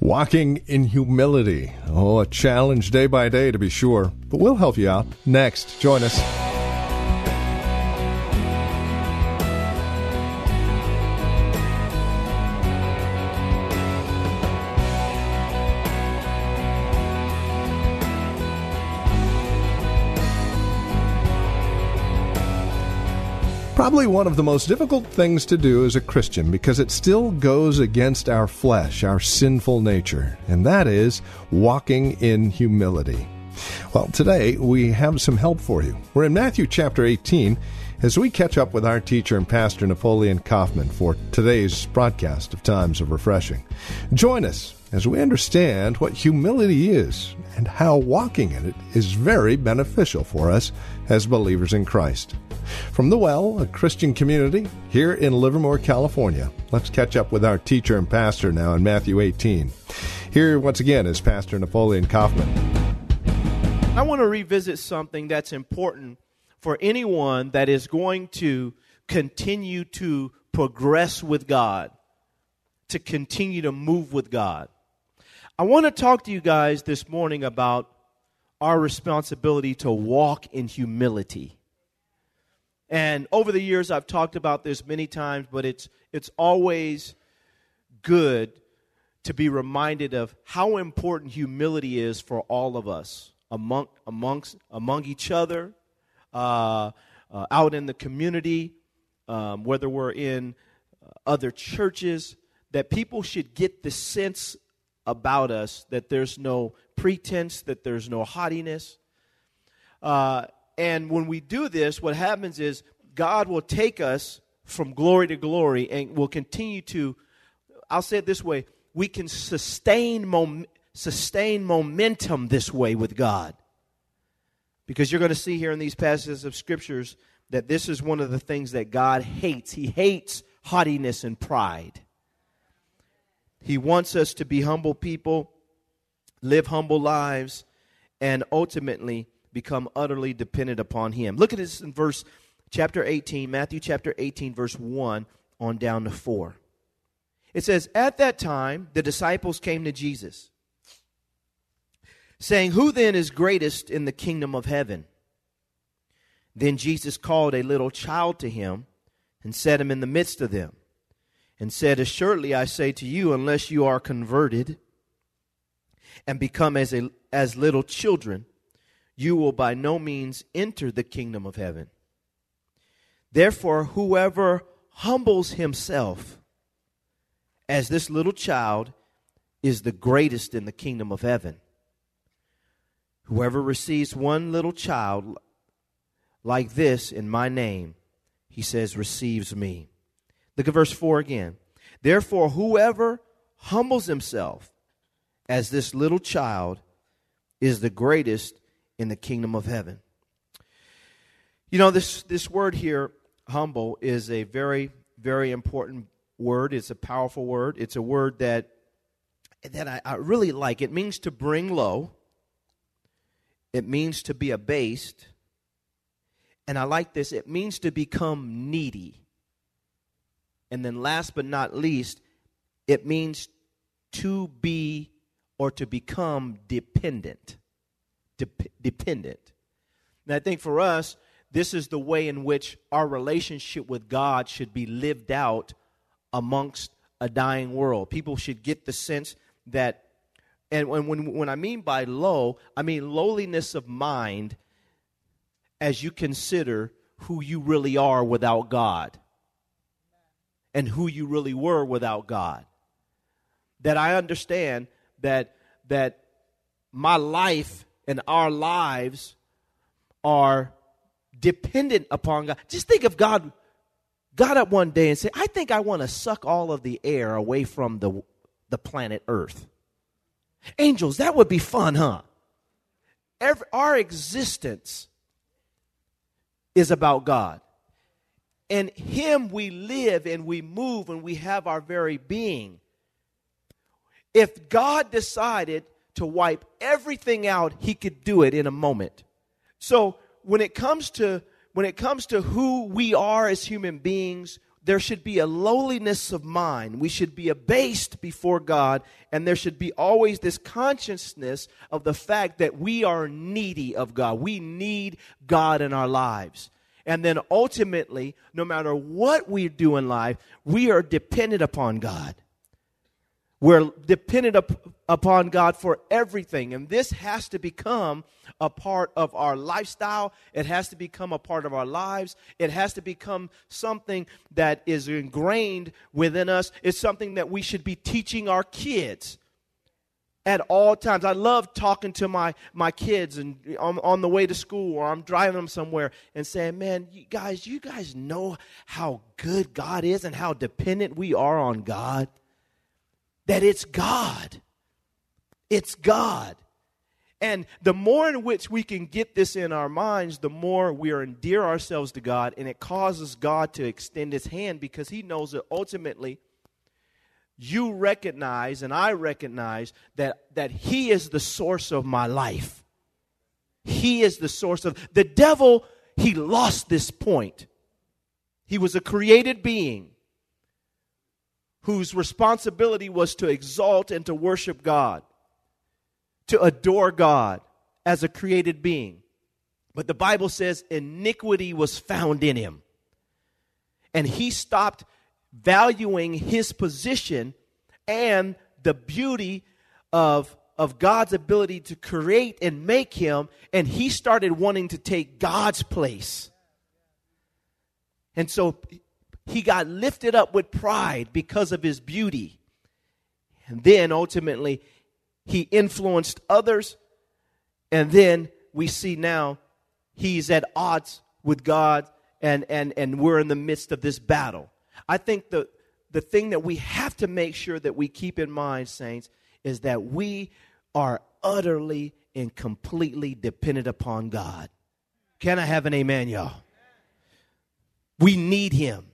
Walking in humility. Oh, a challenge day by day to be sure. But we'll help you out. Next, join us. Probably one of the most difficult things to do as a Christian because it still goes against our flesh, our sinful nature, and that is walking in humility. Well, today we have some help for you. We're in Matthew chapter 18 as we catch up with our teacher and pastor Napoleon Kaufman for today's broadcast of Times of Refreshing. Join us as we understand what humility is and how walking in it is very beneficial for us as believers in Christ. From The Well, a Christian community here in Livermore, California, let's catch up with our teacher and pastor now in Matthew 18. Here, once again, is Pastor Napoleon Kaufman. I want to revisit something that's important for anyone that is going to continue to progress with God, to continue to move with God. I want to talk to you guys this morning about our responsibility to walk in humility. And over the years, I've talked about this many times, but it's, it's always good to be reminded of how important humility is for all of us among, amongst, among each other, uh, uh, out in the community, um, whether we're in other churches, that people should get the sense about us that there's no pretense, that there's no haughtiness. Uh, and when we do this, what happens is God will take us from glory to glory and will continue to, I'll say it this way, we can sustain, mom, sustain momentum this way with God. Because you're going to see here in these passages of scriptures that this is one of the things that God hates. He hates haughtiness and pride. He wants us to be humble people, live humble lives, and ultimately become utterly dependent upon Him. Look at this in verse chapter 18, Matthew chapter 18, verse 1 on down to 4. It says, At that time, the disciples came to Jesus, saying, Who then is greatest in the kingdom of heaven? Then Jesus called a little child to him and set him in the midst of them, and said, Assuredly I say to you, unless you are converted and become as, a, as little children, you will by no means enter the kingdom of heaven. Therefore, whoever humbles himself as this little child is the greatest in the kingdom of heaven. Whoever receives one little child like this in my name, he says, receives me. Look at verse 4 again. Therefore, whoever humbles himself as this little child is the greatest in the kingdom of heaven. You know, this, this word here, humble, is a very, very important word. It's a powerful word. It's a word that, that I, I really like. It means to bring low, it means to be abased. And I like this it means to become needy. And then, last but not least, it means to be or to become dependent de- dependent. And I think for us, this is the way in which our relationship with God should be lived out amongst a dying world. People should get the sense that, and when, when, when I mean by low, I mean lowliness of mind as you consider who you really are without God and who you really were without God. That I understand that, that my life and our lives are dependent upon God. Just think of God got up one day and said, I think I want to suck all of the air away from the the planet Earth. Angels, that would be fun, huh? Every, our existence is about God. And Him we live and we move and we have our very being. If God decided to wipe everything out, He could do it in a moment. So when it comes to when it comes to who we are as human beings, there should be a lowliness of mind. We should be abased before God, and there should be always this consciousness of the fact that we are needy of God. We need God in our lives. And then ultimately, no matter what we do in life, we are dependent upon God. We're dependent up, upon God for everything. And this has to become a part of our lifestyle. It has to become a part of our lives. It has to become something that is ingrained within us. It's something that we should be teaching our kids at all times. I love talking to my, my kids and on, on the way to school or I'm driving them somewhere and saying, man, you guys, you guys know how good God is and how dependent we are on God that it's God. It's God. And the more in which we can get this in our minds, the more we are endear ourselves to God, and it causes God to extend his hand because he knows that ultimately you recognize and I recognize that, that he is the source of my life. He is the source of the devil, he lost this point. He was a created being whose responsibility was to exalt and to worship God, to adore God as a created being. But the Bible says iniquity was found in him. And he stopped valuing his position and the beauty of, of God's ability to create and make him, and he started wanting to take God's place. And so he got lifted up with pride because of his beauty. And then ultimately, he influenced others. And then we see now he's at odds with God, and, and, and we're in the midst of this battle. I think the, the thing that we have to make sure that we keep in mind, saints, is that we are utterly and completely dependent upon God. Can I have an amen, y'all? We need Him.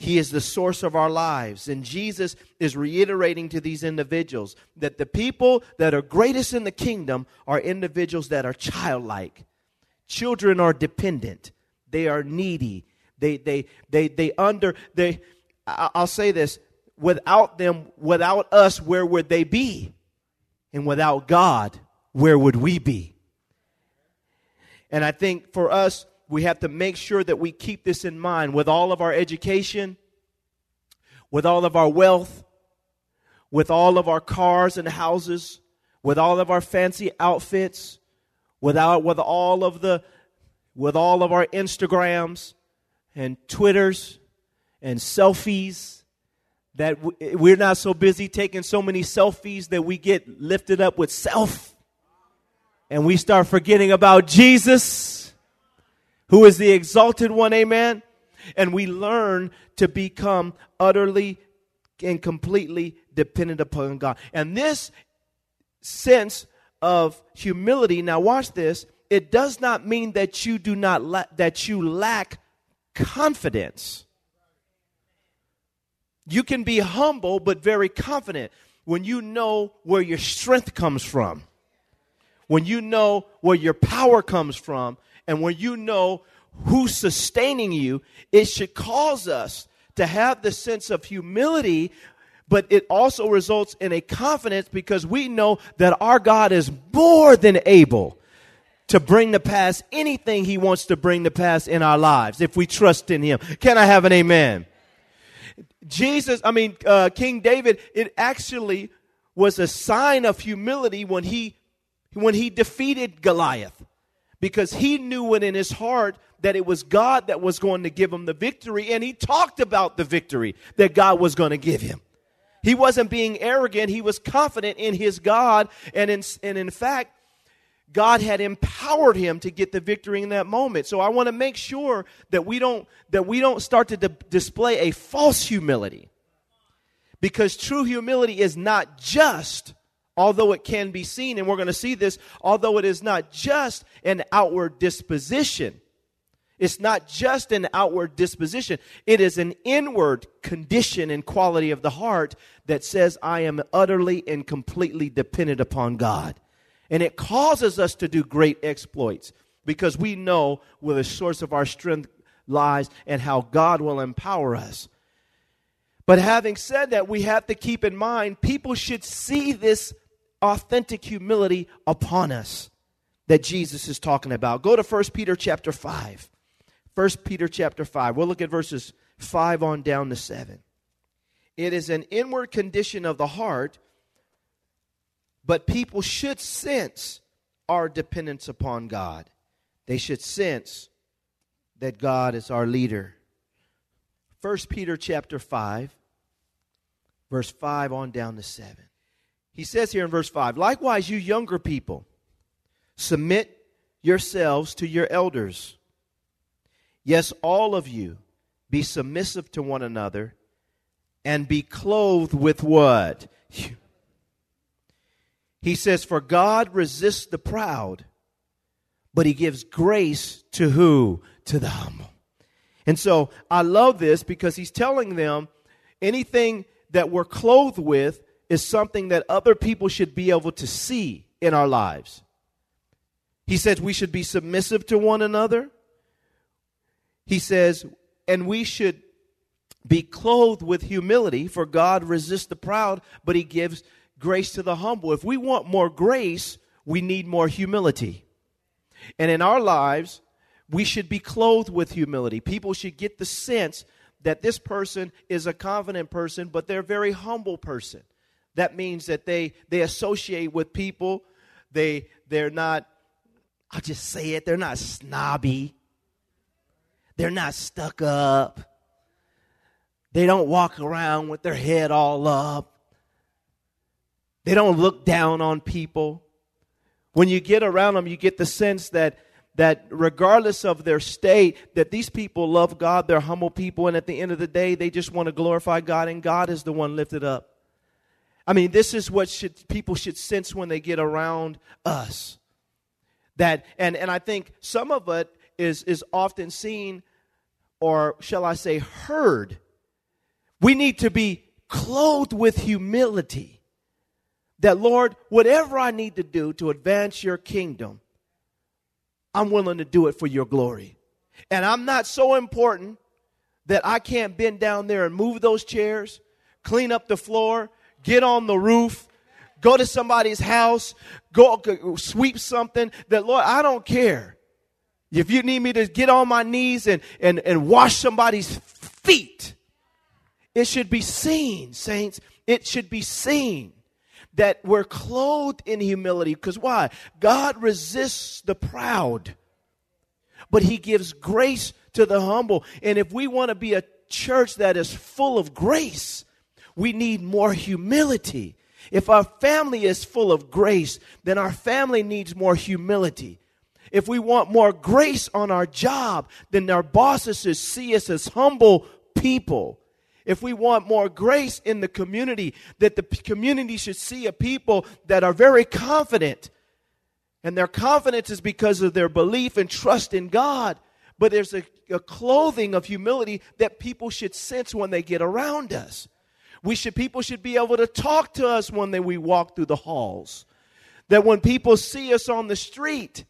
He is the source of our lives. And Jesus is reiterating to these individuals that the people that are greatest in the kingdom are individuals that are childlike. Children are dependent. They are needy. They, they, they, they under, they, I'll say this, without them, without us, where would they be? And without God, where would we be? And I think for us, we have to make sure that we keep this in mind with all of our education, with all of our wealth, with all of our cars and houses, with all of our fancy outfits, without with all of the with all of our Instagrams and Twitters and selfies that we're not so busy taking so many selfies that we get lifted up with self. And we start forgetting about Jesus who is the exalted one, amen? And we learn to become utterly and completely dependent upon God. And this sense of humility, now watch this, it does not mean that you do not la- that you lack confidence. You can be humble but very confident when you know where your strength comes from. When you know where your power comes from and when you know who's sustaining you, it should cause us to have the sense of humility, but it also results in a confidence because we know that our God is more than able to bring to pass anything he wants to bring to pass in our lives if we trust in him. Can I have an amen? Jesus, I mean, uh, King David, it actually was a sign of humility when he when he defeated Goliath because he knew it in his heart that it was God that was going to give him the victory, and he talked about the victory that God was going to give him. He wasn't being arrogant, he was confident in his God, and in, and in fact, God had empowered him to get the victory in that moment. So I want to make sure that we don't that we don't start to di- display a false humility. Because true humility is not just, although it can be seen, and we're going to see this, although it is not just an outward disposition. It's not just an outward disposition. It is an inward condition and quality of the heart that says, I am utterly and completely dependent upon God. And it causes us to do great exploits because we know where the source of our strength lies and how God will empower us. But having said that, we have to keep in mind people should see this authentic humility upon us that Jesus is talking about. Go to 1 Peter chapter 5. 1 Peter chapter 5. We'll look at verses 5 on down to 7. It is an inward condition of the heart, but people should sense our dependence upon God. They should sense that God is our leader. 1 Peter chapter 5 verse 5 on down to 7. He says here in verse 5 Likewise, you younger people, submit yourselves to your elders. Yes, all of you, be submissive to one another and be clothed with what? He says, For God resists the proud, but he gives grace to who? To the humble. And so I love this because he's telling them anything that we're clothed with is something that other people should be able to see in our lives. He says we should be submissive to one another. He says, and we should be clothed with humility, for God resists the proud, but He gives grace to the humble. If we want more grace, we need more humility. And in our lives, we should be clothed with humility. People should get the sense that this person is a confident person, but they're a very humble person. That means that they they associate with people. They they're not. I'll just say it. They're not snobby. They're not stuck up. They don't walk around with their head all up. They don't look down on people. When you get around them, you get the sense that that regardless of their state that these people love god they're humble people and at the end of the day they just want to glorify god and god is the one lifted up i mean this is what should, people should sense when they get around us. That and and i think some of it is is often seen or shall i say heard. We need to be clothed with humility. That lord whatever i need to do to advance your kingdom I'm willing to do it for your glory. And I'm not so important that I can't bend down there and move those chairs, clean up the floor, get on the roof, go to somebody's house, go sweep something that Lord, I don't care. If you need me to get on my knees and, and, and wash somebody's feet, it should be seen, saints. It should be seen that we're clothed in humility. Because why? God resists the proud, but He gives grace to the humble. And if we want to be a church that is full of grace, we need more humility. If our family is full of grace, then our family needs more humility. If we want more grace on our job, then our bosses should see us as humble people if we want more grace in the community, that the community should see a people that are very confident. And their confidence is because of their belief and trust in God. But there's a, a clothing of humility that people should sense when they get around us. We should people should be able to talk to us when they, we walk through the halls. That when people see us on the street,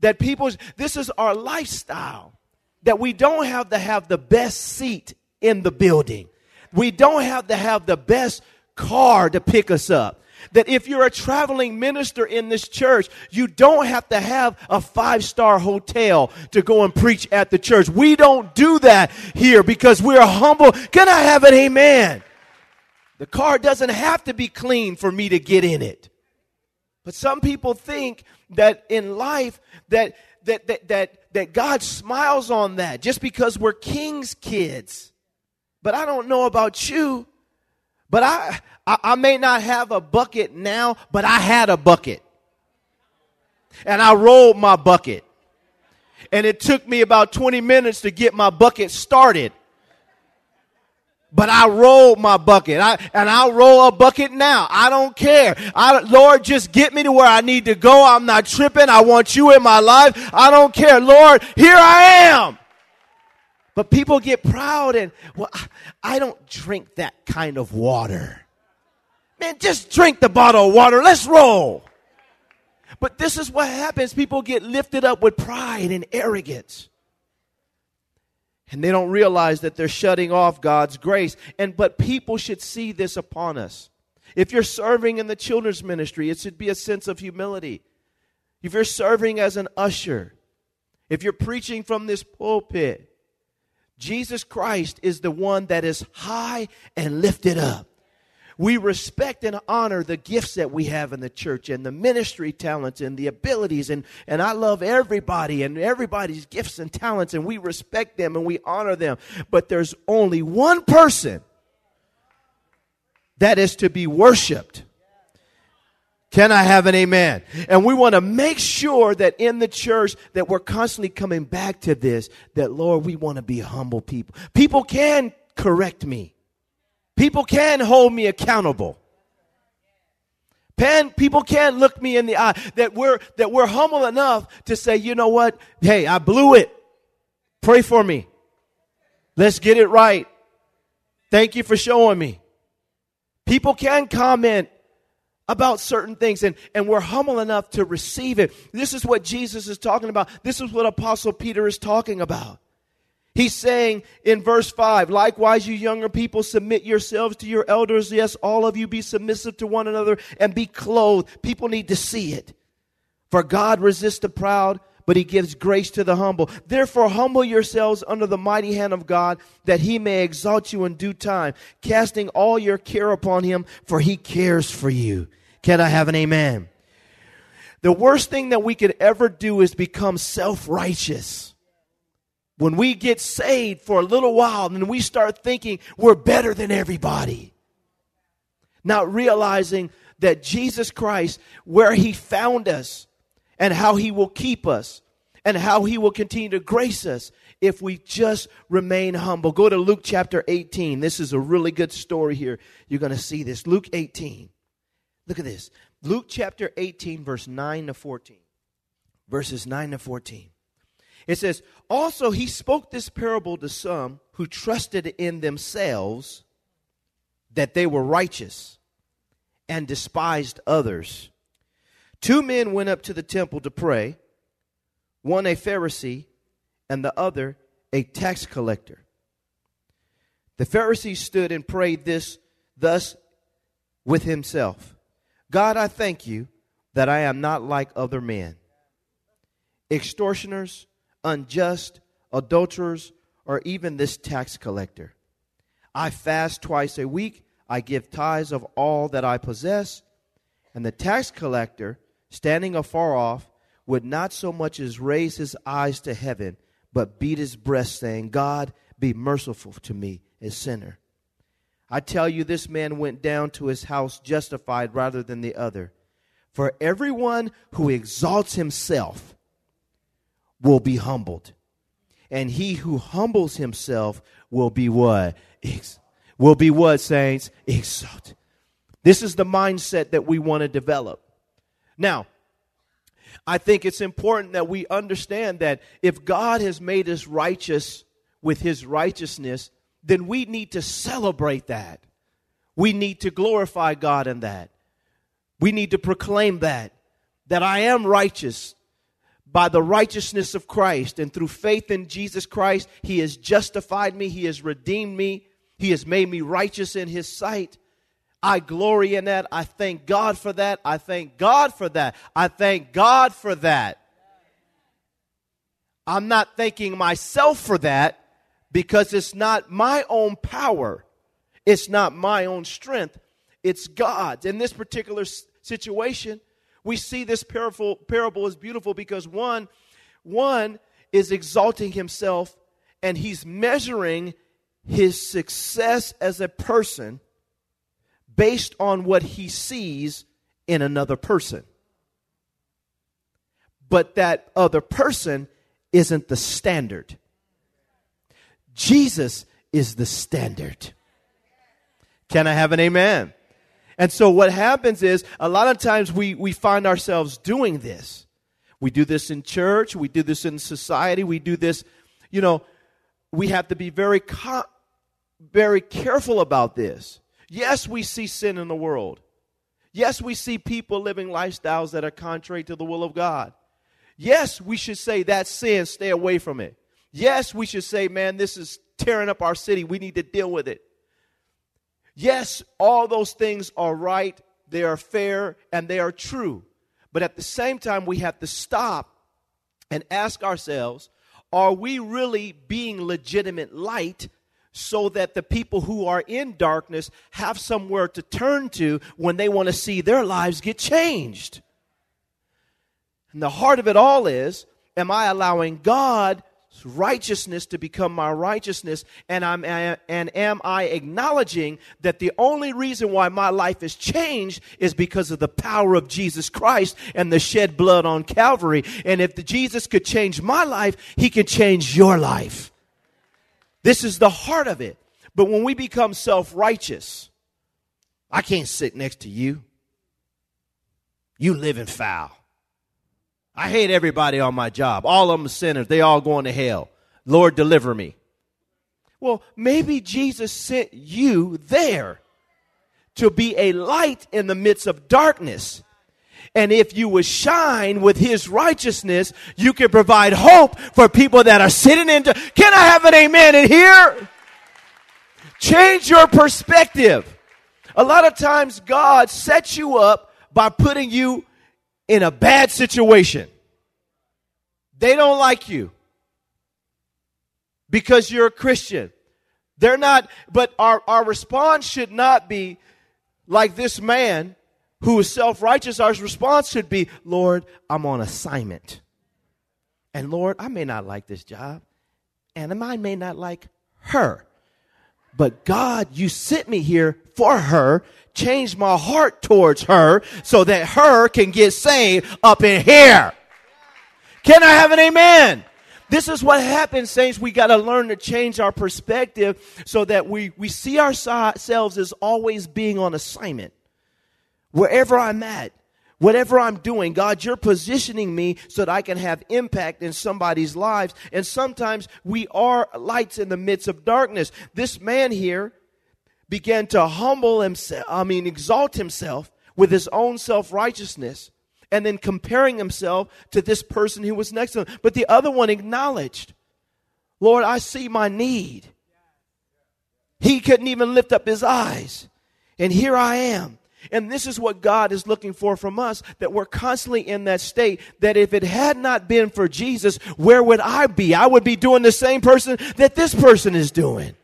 that people this is our lifestyle. That we don't have to have the best seat in the building. We don't have to have the best car to pick us up. That if you're a traveling minister in this church, you don't have to have a five star hotel to go and preach at the church. We don't do that here because we're humble. Can I have an amen? The car doesn't have to be clean for me to get in it. But some people think that in life that that that that, that God smiles on that just because we're king's kids. But I don't know about you. But I, I, I may not have a bucket now, but I had a bucket. And I rolled my bucket. And it took me about 20 minutes to get my bucket started. but I rolled my bucket. I, and I'll roll a bucket now. I don't care. I, Lord, just get me to where I need to go. I'm not tripping. I want you in my life. I don't care. Lord, here I am. But people get proud and, well, I don't drink that kind of water. Man, just drink the bottle of water. Let's roll. But this is what happens. People get lifted up with pride and arrogance. And they don't realize that they're shutting off God's grace. And but people should see this upon us. If you're serving in the children's ministry, it should be a sense of humility. If you're serving as an usher, if you're preaching from this pulpit, Jesus Christ is the one that is high and lifted up. We respect and honor the gifts that we have in the church and the ministry talents and the abilities. And, and I love everybody and everybody's gifts and talents, and we respect them and we honor them. But there's only one person that is to be worshiped. Can I have an amen? And we want to make sure that in the church that we're constantly coming back to this, that Lord, we want to be humble people. People can correct me. People can hold me accountable. Pen, people can look me in the eye. That we're that we're humble enough to say, you know what? Hey, I blew it. Pray for me. Let's get it right. Thank you for showing me. People can comment about certain things and, and we're humble enough to receive it. This is what Jesus is talking about. This is what Apostle Peter is talking about. He's saying in verse 5, likewise, you younger people, submit yourselves to your elders. Yes, all of you be submissive to one another and be clothed. People need to see it. For God resists the proud, but he gives grace to the humble. Therefore, humble yourselves under the mighty hand of God, that he may exalt you in due time, casting all your care upon him, for he cares for you. Can I have an amen? The worst thing that we could ever do is become self righteous when we get saved for a little while and we start thinking we're better than everybody, not realizing that Jesus Christ, where He found us and how He will keep us and how He will continue to grace us if we just remain humble. Go to Luke chapter 18. This is a really good story here. You're going to see this. Luke 18. Look at this. Luke chapter 18, verse 9 to 14. Verses 9 to 14. It says, Also he spoke this parable to some who trusted in themselves that they were righteous and despised others. Two men went up to the temple to pray, one a Pharisee and the other a tax collector. The Pharisee stood and prayed this thus with himself God, I thank you that I am not like other men, extortioners unjust, adulterers, or even this tax collector. I fast twice a week. I give tithes of all that I possess. And the tax collector, standing afar off, would not so much as raise his eyes to heaven, but beat his breast, saying, God, be merciful to me, a sinner. I tell you, this man went down to his house justified rather than the other. For everyone who exalts himself will be humbled. And he who humbles himself will be what? Ex- will be what, saints? Exalted. This is the mindset that we want to develop. Now, I think it's important that we understand that if God has made us righteous with his righteousness, then we need to celebrate that. We need to glorify God in that. We need to proclaim that, that I am righteous by the righteousness of Christ and through faith in Jesus Christ, He has justified me, He has redeemed me, He has made me righteous in His sight. I glory in that. I thank God for that. I thank God for that. I thank God for that. I'm not thanking myself for that because it's not my own power. It's not my own strength. It's God's. In this particular situation, we see this parable, parable is beautiful because one, one is exalting himself and he's measuring his success as a person based on what he sees in another person. But that other person isn't the standard. Jesus is the standard. Can I have an amen? And so what happens is a lot of times we, we find ourselves doing this. We do this in church, we do this in society, we do this, you know, we have to be very very careful about this. Yes, we see sin in the world. Yes, we see people living lifestyles that are contrary to the will of God. Yes, we should say that's sin, stay away from it. Yes, we should say, man, this is tearing up our city. We need to deal with it. Yes, all those things are right, they are fair, and they are true. But at the same time, we have to stop and ask ourselves are we really being legitimate light so that the people who are in darkness have somewhere to turn to when they want to see their lives get changed? And the heart of it all is am I allowing God righteousness to become my righteousness? And I'm and am I acknowledging that the only reason why my life is changed is because of the power of Jesus Christ and the shed blood on Calvary? And if the Jesus could change my life he can change your life this is the heart of it but when we become self-righteous I can't sit next to you you live in foul I hate everybody on my job. All of them sinners. They all going to hell. Lord, deliver me. Well, maybe Jesus sent you there to be a light in the midst of darkness. And if you would shine with his righteousness, you can provide hope for people that are sitting in. Can I have an amen in here? Change your perspective. A lot of times God sets you up by putting you in a bad situation. They don't like you because you're a Christian. They're not, but our, our response should not be like this man who is self righteous. Our response should be, Lord, I'm on assignment. And Lord, I may not like this job, and I may not like her. But God, you sent me here for her change my heart towards her so that her can get saved up in here. Can I have an amen? This is what happens, saints. We got to learn to change our perspective so that we, we see ourselves as always being on assignment. Wherever I'm at, whatever I'm doing, God, you're positioning me so that I can have impact in somebody's lives. And sometimes we are lights in the midst of darkness. This man here, began to humble himself, I mean, exalt himself with his own self righteousness and then comparing himself to this person who was next to him. But the other one acknowledged, Lord, I see my need. He couldn't even lift up his eyes. And here I am. And this is what God is looking for from us that we're constantly in that state that if it had not been for Jesus, where would I be? I would be doing the same person that this person is doing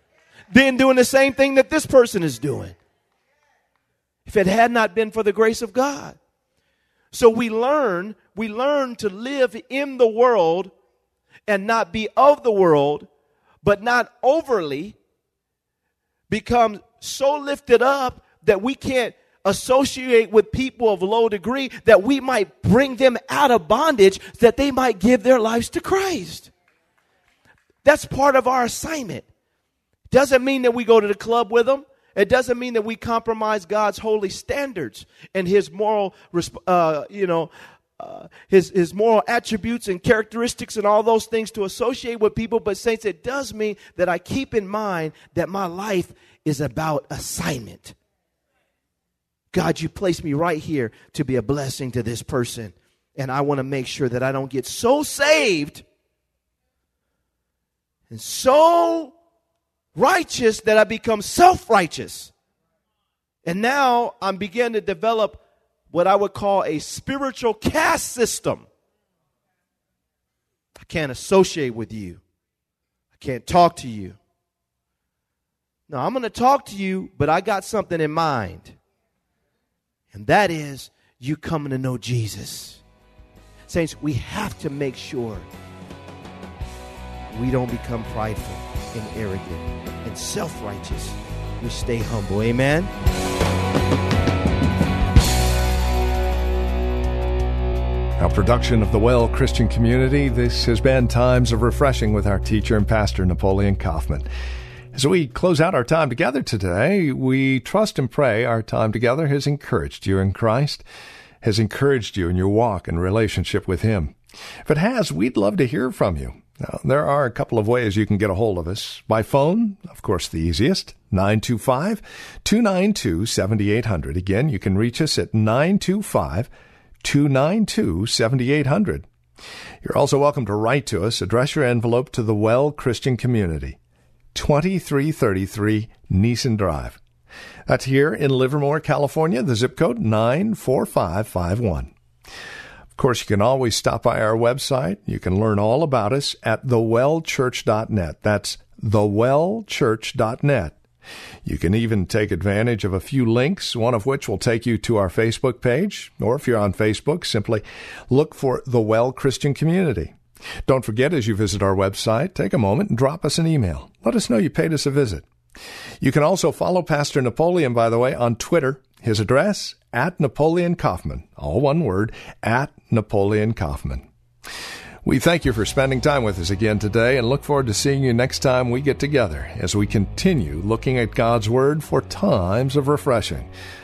Then doing the same thing that this person is doing. If it had not been for the grace of God. So we learn, we learn to live in the world and not be of the world, but not overly become so lifted up that we can't associate with people of low degree that we might bring them out of bondage that they might give their lives to Christ. That's part of our assignment. Doesn't mean that we go to the club with them. It doesn't mean that we compromise God's holy standards and His moral, uh, you know, uh, his his moral attributes and characteristics and all those things to associate with people. But saints, it does mean that I keep in mind that my life is about assignment. God, you placed me right here to be a blessing to this person, and I want to make sure that I don't get so saved and so righteous that I become self righteous. And now I'm beginning to develop what I would call a spiritual caste system. I can't associate with you, I can't talk to you. No, I'm going to talk to you, but I got something in mind. And that is you coming to know Jesus. Saints, we have to make sure we don't become prideful and arrogant and self righteous. We stay humble. Amen. A production of the Well Christian Community, this has been Times of Refreshing with our teacher and pastor, Napoleon Kaufman. As we close out our time together today, we trust and pray our time together has encouraged you in Christ, has encouraged you in your walk and relationship with Him. If it has, we'd love to hear from you. Now, there are a couple of ways you can get a hold of us. By phone, of course, the easiest, 925 292 7800. Again, you can reach us at 925 292 7800. You're also welcome to write to us. Address your envelope to the Well Christian Community. 2333 Nissen Drive. That's here in Livermore, California, the zip code 94551. Of course, you can always stop by our website. You can learn all about us at thewellchurch.net. That's thewellchurch.net. You can even take advantage of a few links, one of which will take you to our Facebook page, or if you're on Facebook, simply look for the Well Christian Community. Don't forget, as you visit our website, take a moment and drop us an email. Let us know you paid us a visit. You can also follow Pastor Napoleon, by the way, on Twitter. His address, at Napoleon Kaufman. All one word, at Napoleon Kaufman. We thank you for spending time with us again today and look forward to seeing you next time we get together as we continue looking at God's Word for times of refreshing.